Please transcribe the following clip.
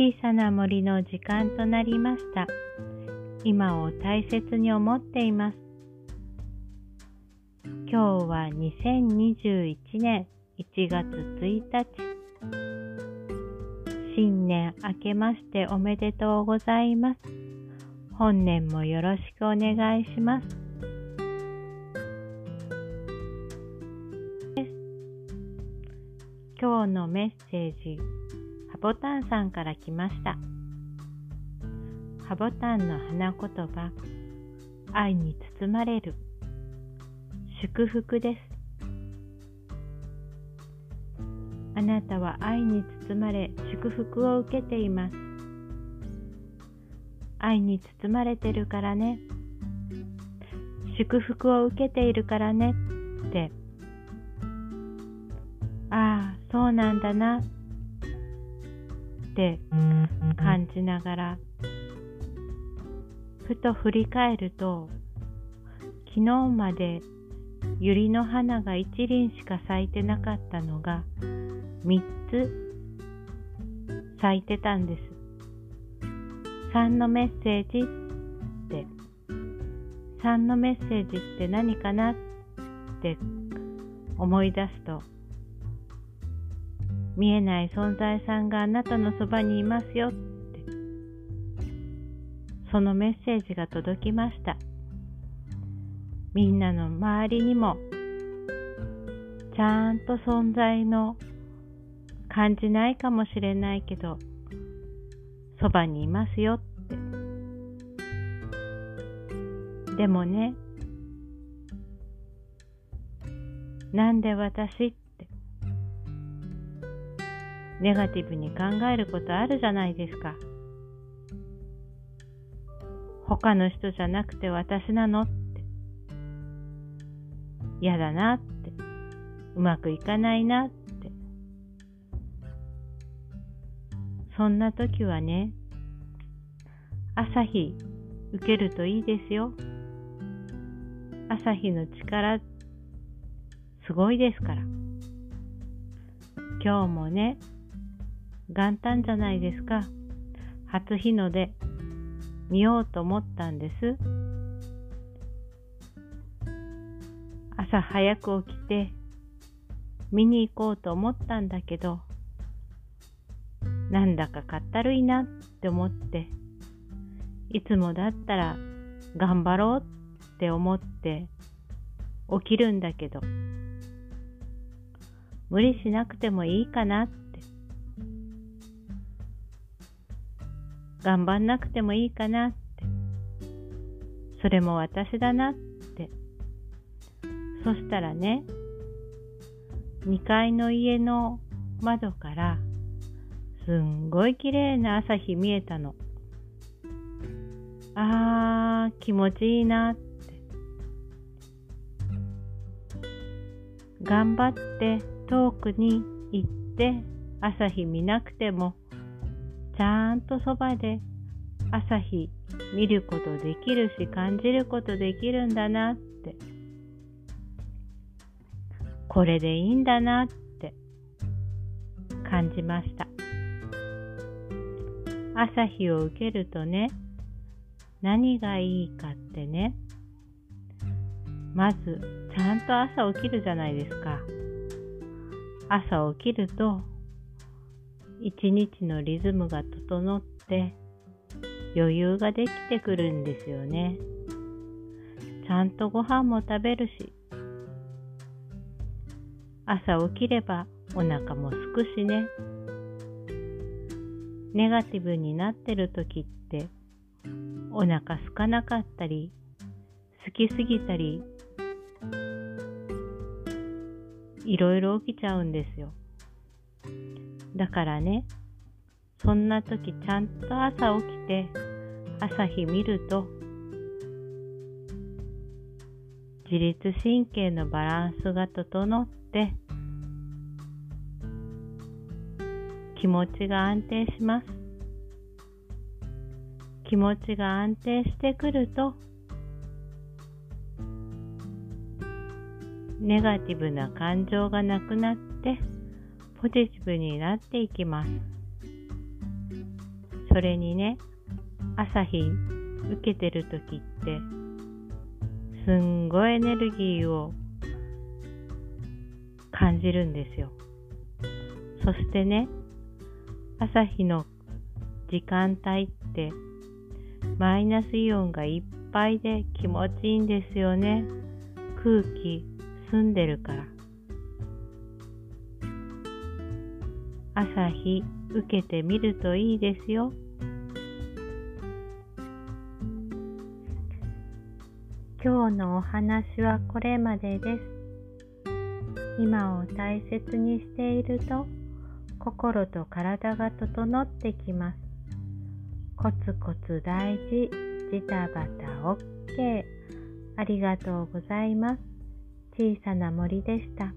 小さな森の時間となりました。今を大切に思っています。今日は2021年1月1日。新年明けましておめでとうございます。本年もよろしくお願いします。今日のメッセージ、ボタンさんから来ました。ハボタンの花言葉、愛に包まれる。祝福です。あなたは愛に包まれ祝福を受けています。愛に包まれてるからね。祝福を受けているからねってああそうなんだなって感じながらふと振り返ると昨日まで百合の花が一輪しか咲いてなかったのが三つ咲いてたんです。3のメッセージって3のメッセージって何かなって思い出すと見えない存在さんがあなたのそばにいますよって。そのメッセージが届きました。みんなの周りにもちゃんと存在の感じないかもしれないけどそばにいますよって。でもねなんで私ネガティブに考えることあるじゃないですか。他の人じゃなくて私なのって。嫌だなって。うまくいかないなって。そんな時はね、朝日受けるといいですよ。朝日の力すごいですから。今日もね、元旦じゃないですか。初日の出、見ようと思ったんです。朝早く起きて、見に行こうと思ったんだけど、なんだかかったるいなって思って、いつもだったら頑張ろうって思って起きるんだけど、無理しなくてもいいかなって。頑張んなくてもいいかなって。それも私だなって。そしたらね、2階の家の窓からすんごい綺麗な朝日見えたの。あー、気持ちいいなって。頑張って遠くに行って朝日見なくてもちゃんとそばで朝日見ることできるし感じることできるんだなって。これでいいんだなって。感じました。朝日を受けるとね何がいいかってね。まず、ちゃんと朝起きるじゃないですか。朝起きると、一日のリズムが整って、余裕ができてくるんですよね。ちゃんとご飯も食べるし、朝起きればお腹もすくしね。ネガティブになってる時って、お腹すかなかったり、好きすぎたりいろいろ起きちゃうんですよ。だからね、そんな時ちゃんと朝起きて朝日見ると自律神経のバランスが整って気持ちが安定します。気持ちが安定してくるとネガティブな感情がなくなってポジティブになっていきます。それにね、朝日受けてる時って、すんごいエネルギーを感じるんですよ。そしてね、朝日の時間帯ってマイナスイオンがいっぱいで気持ちいいんですよね。空気澄んでるから。朝日受けてみるといいですよ。今日のお話はこれまでです。今を大切にしていると心と体が整ってきます。コツコツ大事、ジタバタ OK。ありがとうございます。小さな森でした。